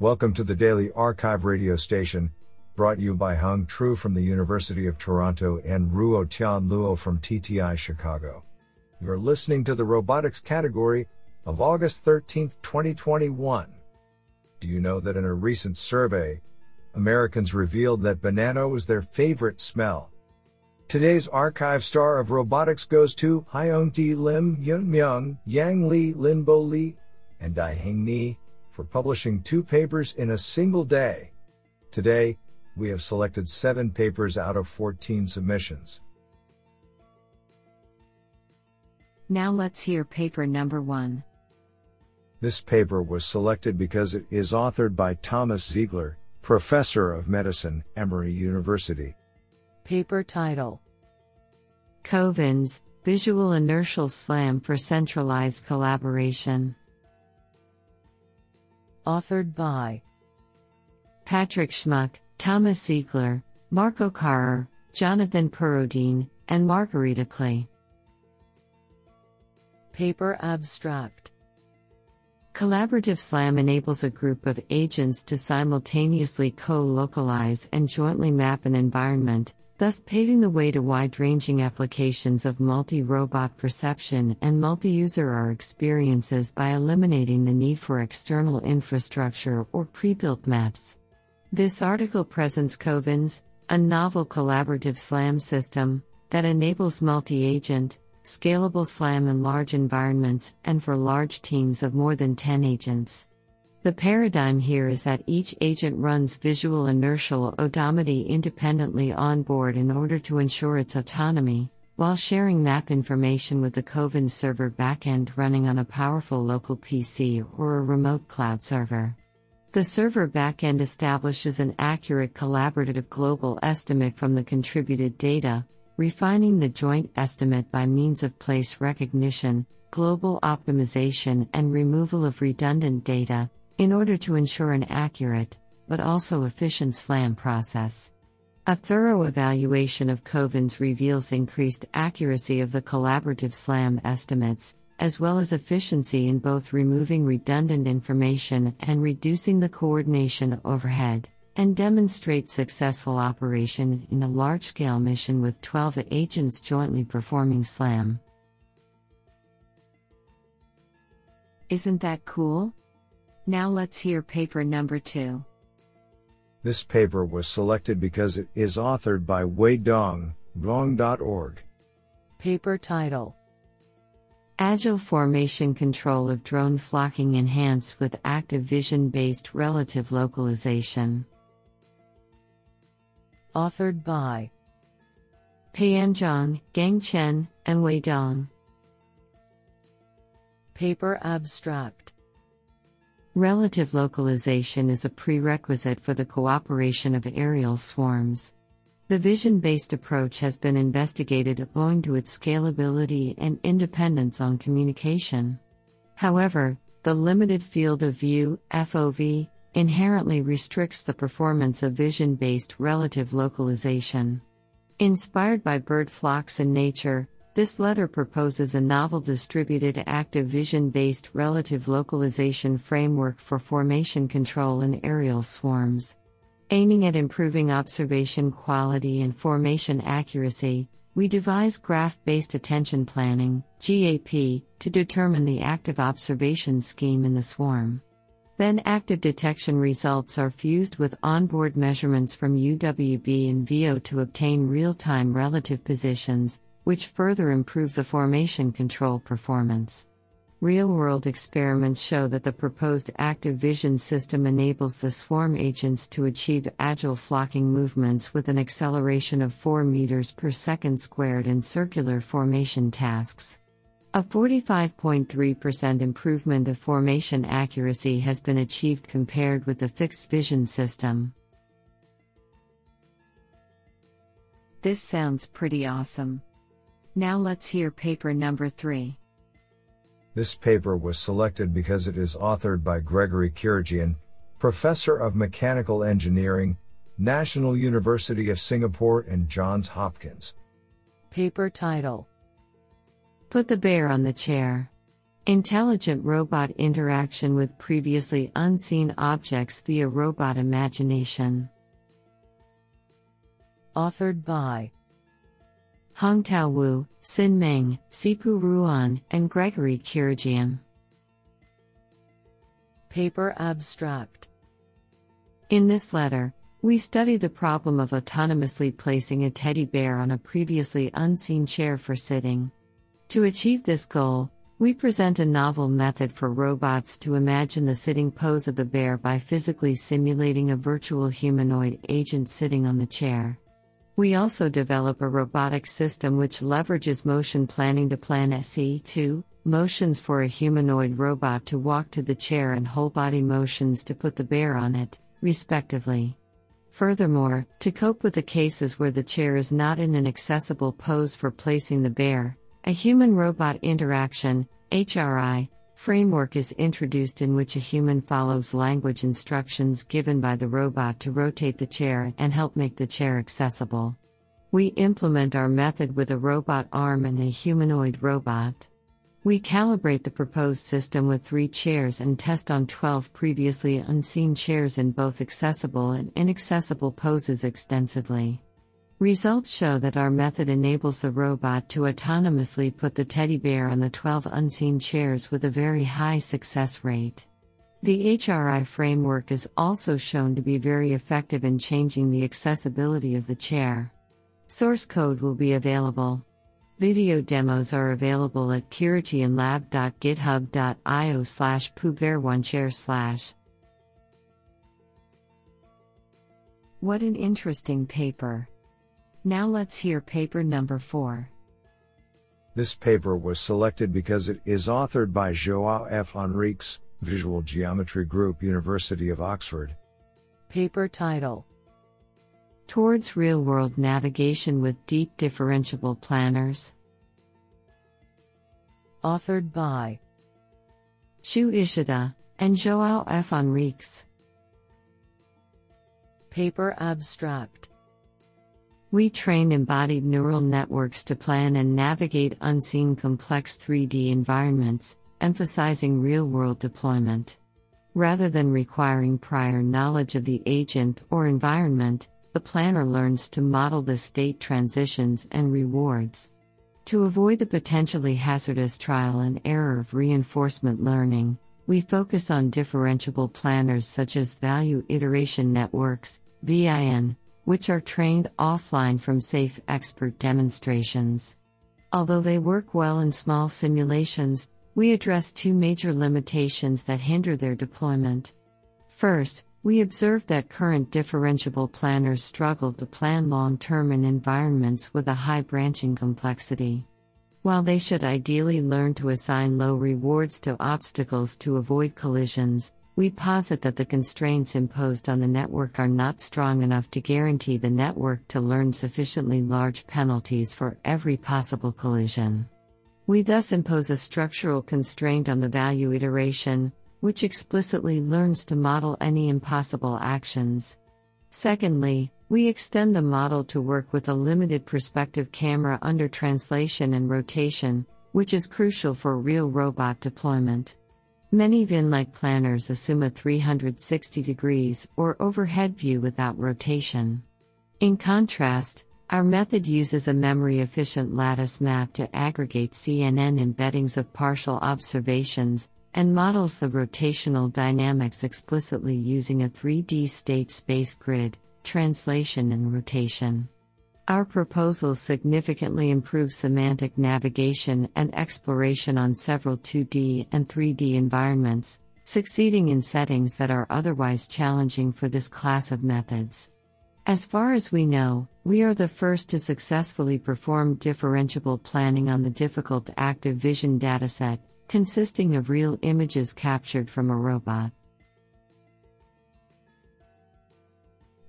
Welcome to the Daily Archive radio station, brought you by Hung Tru from the University of Toronto and Ruo Tian Luo from TTI Chicago. You're listening to the robotics category of August 13, 2021. Do you know that in a recent survey, Americans revealed that banana was their favorite smell? Today's archive star of robotics goes to Hyungtae Lim, Hyun Myung, Yang Li, Lin Bo Li, and Dai Hing Ni for publishing two papers in a single day. Today, we have selected seven papers out of 14 submissions. Now let's hear paper number one. This paper was selected because it is authored by Thomas Ziegler, professor of medicine, Emory University. Paper title CoVINS Visual Inertial SLAM for Centralized Collaboration. Authored by Patrik Schmuck, Thomas Ziegler, Marco Karrer, Jonathan Perraudin, and Margarita Chli. Paper Abstract Collaborative SLAM enables a group of agents to simultaneously co localize and jointly map an environment, thus paving the way to wide ranging applications of multi robot perception and multi user R experiences by eliminating the need for external infrastructure or pre built maps. This article presents CoVINS, a novel collaborative SLAM system that enables multi agent, scalable SLAM in large environments and for large teams of more than 10 agents. The paradigm here is that each agent runs visual inertial odometry independently on board in order to ensure its autonomy, while sharing map information with the CoVINS server backend running on a powerful local PC or a remote cloud server. The server backend establishes an accurate collaborative global estimate from the contributed data, refining the joint estimate by means of place recognition, global optimization, and removal of redundant data, in order to ensure an accurate, but also efficient SLAM process. A thorough evaluation of CoVINS reveals increased accuracy of the collaborative SLAM estimates, as well as efficiency in both removing redundant information and reducing the coordination overhead, and demonstrates successful operation in a large scale mission with 12 agents jointly performing SLAM. Isn't that cool? Now let's hear paper number two. This paper was selected because it is authored by Wei Dong, Dong.org. Paper title Agile Formation Control of Drone Flocking Enhanced with Active Vision Based Relative Localization. Authored by Peian Zhang, Gang Chen, and Wei Dong. Paper Abstract Relative localization is a prerequisite for the cooperation of aerial swarms. The vision based approach has been investigated owing to its scalability and independence on communication. However, the limited field of view FOV inherently restricts the performance of vision based relative localization. Inspired by bird flocks in nature, this letter proposes a novel distributed active vision based relative localization framework for formation control in aerial swarms. Aiming at improving observation quality and formation accuracy, we devise graph based attention planning GAP, to determine the active observation scheme in the swarm. Then active detection results are fused with onboard measurements from UWB and VO to obtain real time relative positions, which further improve the formation control performance. Real world experiments show that the proposed active vision system enables the swarm agents to achieve agile flocking movements with an acceleration of 4 meters per second squared in circular formation tasks. A 45.3% improvement of formation accuracy has been achieved compared with the fixed vision system. This sounds pretty awesome. Now let's hear paper number 3. This paper was selected because it is authored by Gregory Chirikjian, Professor of Mechanical Engineering, National University of Singapore and Johns Hopkins. Paper title Put the bear on the chair. Intelligent robot interaction with previously unseen objects via robot imagination. Authored by Hongtao Wu, Xin Meng, Sipu Ruan, and Gregory Chirikjian. Paper Abstract In this letter, we study the problem of autonomously placing a teddy bear on a previously unseen chair for sitting. To achieve this goal, we present a novel method for robots to imagine the sitting pose of the bear by physically simulating a virtual humanoid agent sitting on the chair. We also develop a robotic system which leverages motion planning to plan SE2 motions for a humanoid robot to walk to the chair and whole body motions to put the bear on it, respectively. Furthermore, to cope with the cases where the chair is not in an accessible pose for placing the bear, a human robot interaction HRI framework is introduced in which a human follows language instructions given by the robot to rotate the chair and help make the chair accessible. We implement our method with a robot arm and a humanoid robot. We calibrate the proposed system with three chairs and test on 12 previously unseen chairs in both accessible and inaccessible poses extensively. Results show that our method enables the robot to autonomously put the teddy bear on the 12 unseen chairs with a very high success rate. The HRI framework is also shown to be very effective in changing the accessibility of the chair. Source code will be available. Video demos are available at chirikjianlab.github.io slash putbearonchair slash. What an interesting paper. Now let's hear paper number 4. This paper was selected because it is authored by Joao F. Henriques, Visual Geometry Group, University of Oxford. Paper title Towards Real World Navigation with Deep Differentiable Planners. Authored by Shu Ishida and Joao F. Henriques. Paper Abstract We train embodied neural networks to plan and navigate unseen complex 3D environments, emphasizing real world deployment. Rather than requiring prior knowledge of the agent or environment, the planner learns to model the state transitions and rewards. To avoid the potentially hazardous trial and error of reinforcement learning, we focus on differentiable planners such as value iteration networks, VIN, which are trained offline from safe expert demonstrations. Although they work well in small simulations, we address two major limitations that hinder their deployment. First, we observe that current differentiable planners struggle to plan long term in environments with a high branching complexity. While they should ideally learn to assign low rewards to obstacles to avoid collisions, we posit that the constraints imposed on the network are not strong enough to guarantee the network to learn sufficiently large penalties for every possible collision. We thus impose a structural constraint on the value iteration, which explicitly learns to model any impossible actions. Secondly, we extend the model to work with a limited perspective camera under translation and rotation, which is crucial for real robot deployment. Many VIN like planners assume a 360 degrees or overhead view without rotation. In contrast, our method uses a memory efficient lattice map to aggregate CNN embeddings of partial observations, and models the rotational dynamics explicitly using a 3D state space grid, translation, and rotation. Our proposals significantly improve semantic navigation and exploration on several 2D and 3D environments, succeeding in settings that are otherwise challenging for this class of methods. As far as we know, we are the first to successfully perform differentiable planning on the difficult active vision dataset, consisting of real images captured from a robot.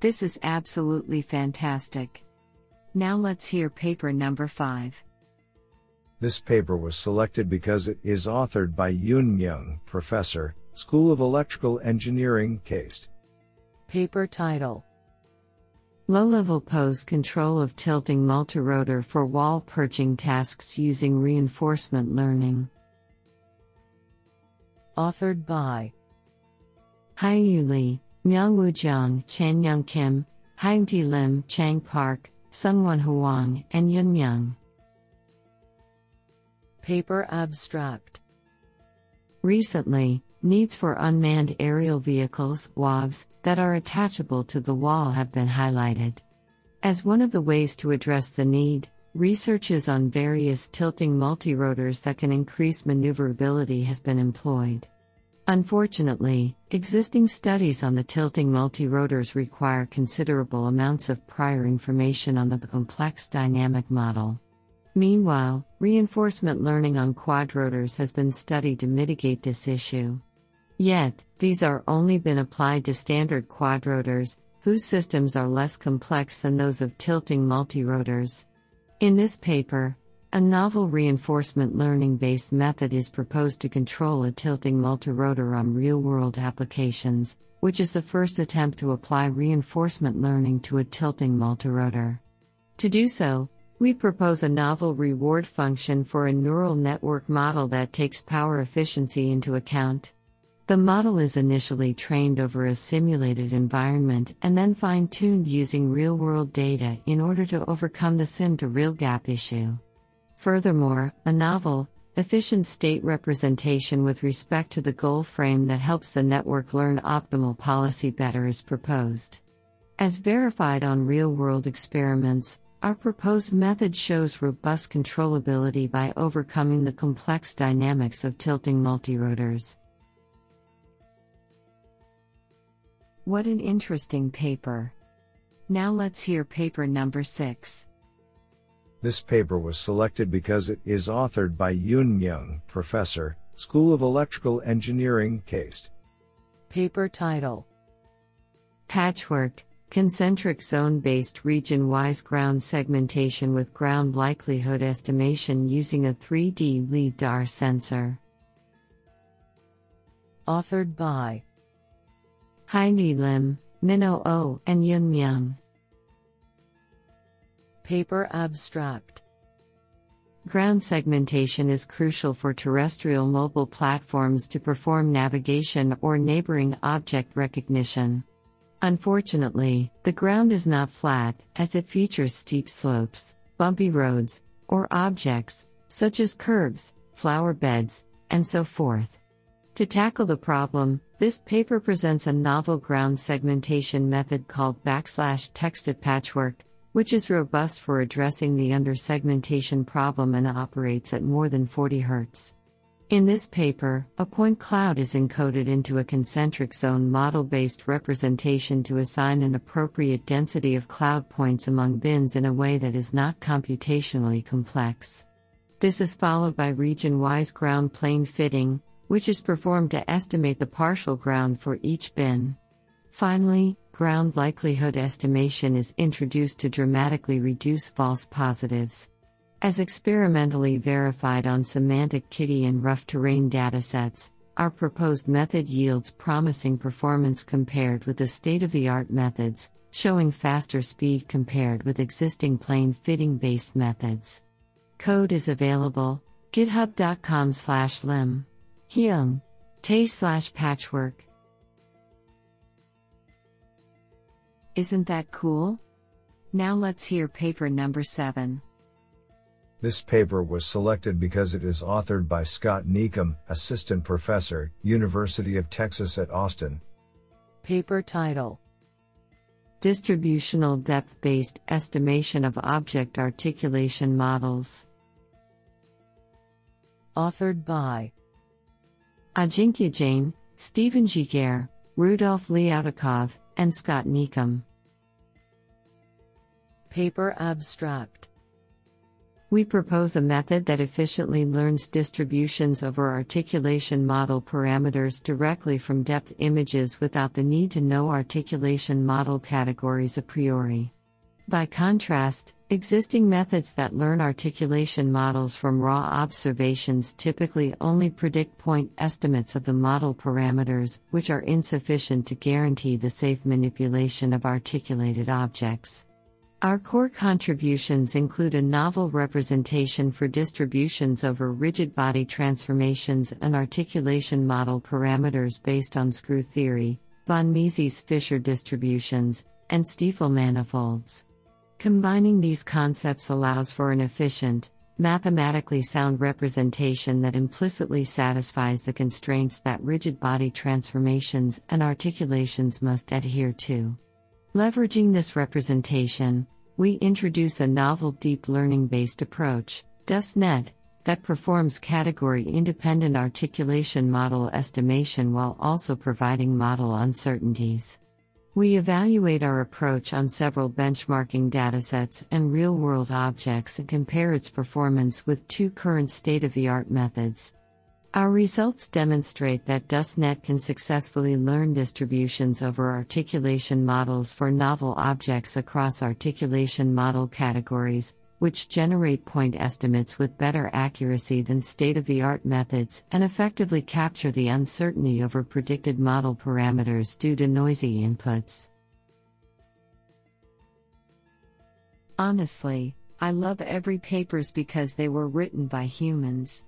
This is absolutely fantastic. Now let's hear paper number 5. This paper was selected because it is authored by Hyun Myung, Professor, School of Electrical Engineering, KAIST. Paper title Low level pose control of tilting multirotor for wall perching tasks using reinforcement learning. Authored by Haiyu Li, Myungwoo Jung, Chan Young Kim, Hyungtae Lim, Chang Park, Sungwon Hwang, and Hyun Myung. Paper Abstract Recently, needs for unmanned aerial vehicles, UAVs, that are attachable to the wall have been highlighted. As one of the ways to address the need, researches on various tilting multirotors that can increase maneuverability has been employed. Unfortunately, existing studies on the tilting multirotors require considerable amounts of prior information on the complex dynamic model. Meanwhile, reinforcement learning on quadrotors has been studied to mitigate this issue. Yet, these are only been applied to standard quadrotors, whose systems are less complex than those of tilting multirotors. In this paper, a novel reinforcement learning based method is proposed to control a tilting multirotor on real world applications, which is the first attempt to apply reinforcement learning to a tilting multirotor. To do so, we propose a novel reward function for a neural network model that takes power efficiency into account. The model is initially trained over a simulated environment and then fine tuned using real world data in order to overcome the sim to real gap issue. Furthermore, a novel, efficient state representation with respect to the goal frame that helps the network learn optimal policy better is proposed. As verified on real world experiments, our proposed method shows robust controllability by overcoming the complex dynamics of tilting multirotors. What an interesting paper! Now let's hear paper number 6. This paper was selected because it is authored by Hyun Myung, Professor, School of Electrical Engineering, KAIST. Paper title Patchwork Concentric zone based region wise ground segmentation with ground likelihood estimation using a 3D LiDAR sensor. Authored by Hyungtae Lim, Minho Oh, and Hyun Myung. Paper Abstract Ground segmentation is crucial for terrestrial mobile platforms to perform navigation or neighboring object recognition. Unfortunately, the ground is not flat, as it features steep slopes, bumpy roads, or objects, such as curves, flower beds, and so forth. To tackle the problem, this paper presents a novel ground segmentation method called backslash texted patchwork, which is robust for addressing the undersegmentation problem and operates at more than 40 Hz. In this paper, a point cloud is encoded into a concentric zone model based representation to assign an appropriate density of cloud points among bins in a way that is not computationally complex. This is followed by region wise ground plane fitting, which is performed to estimate the partial ground for each bin. Finally, ground likelihood estimation is introduced to dramatically reduce false positives. As experimentally verified on SemanticKITTI and rough terrain datasets, our proposed method yields promising performance compared with the state of the art methods, showing faster speed compared with existing plane fitting based methods. Code is available github.com slash lim. Hyung. Tay slash patchwork. Isn't that cool? Now let's hear paper number 7. This paper was selected because it is authored by Scott Niekum, Assistant Professor, University of Texas at Austin. Paper title Distributional depth based estimation of object articulation models. Authored by Ajinkya Jain, Stephen Giguère, Rudolf Lioutikov, and Scott Niekum. Paper Abstract We propose a method that efficiently learns distributions over articulation model parameters directly from depth images without the need to know articulation model categories a priori. By contrast, existing methods that learn articulation models from raw observations typically only predict point estimates of the model parameters, which are insufficient to guarantee the safe manipulation of articulated objects. Our core contributions include a novel representation for distributions over rigid body transformations and articulation model parameters based on screw theory, von Mises Fisher distributions, and Stiefel manifolds. Combining these concepts allows for an efficient, mathematically sound representation that implicitly satisfies the constraints that rigid body transformations and articulations must adhere to. Leveraging this representation, we introduce a novel deep learning based approach, DUST-net, that performs category independent articulation model estimation while also providing model uncertainties. We evaluate our approach on several benchmarking datasets and real world objects and compare its performance with two current state of the art methods. Our results demonstrate that DUST-net can successfully learn distributions over articulation models for novel objects across articulation model categories, which generate point estimates with better accuracy than state of the art methods and effectively capture the uncertainty over predicted model parameters due to noisy inputs. Honestly, I love every papers because they were written by humans.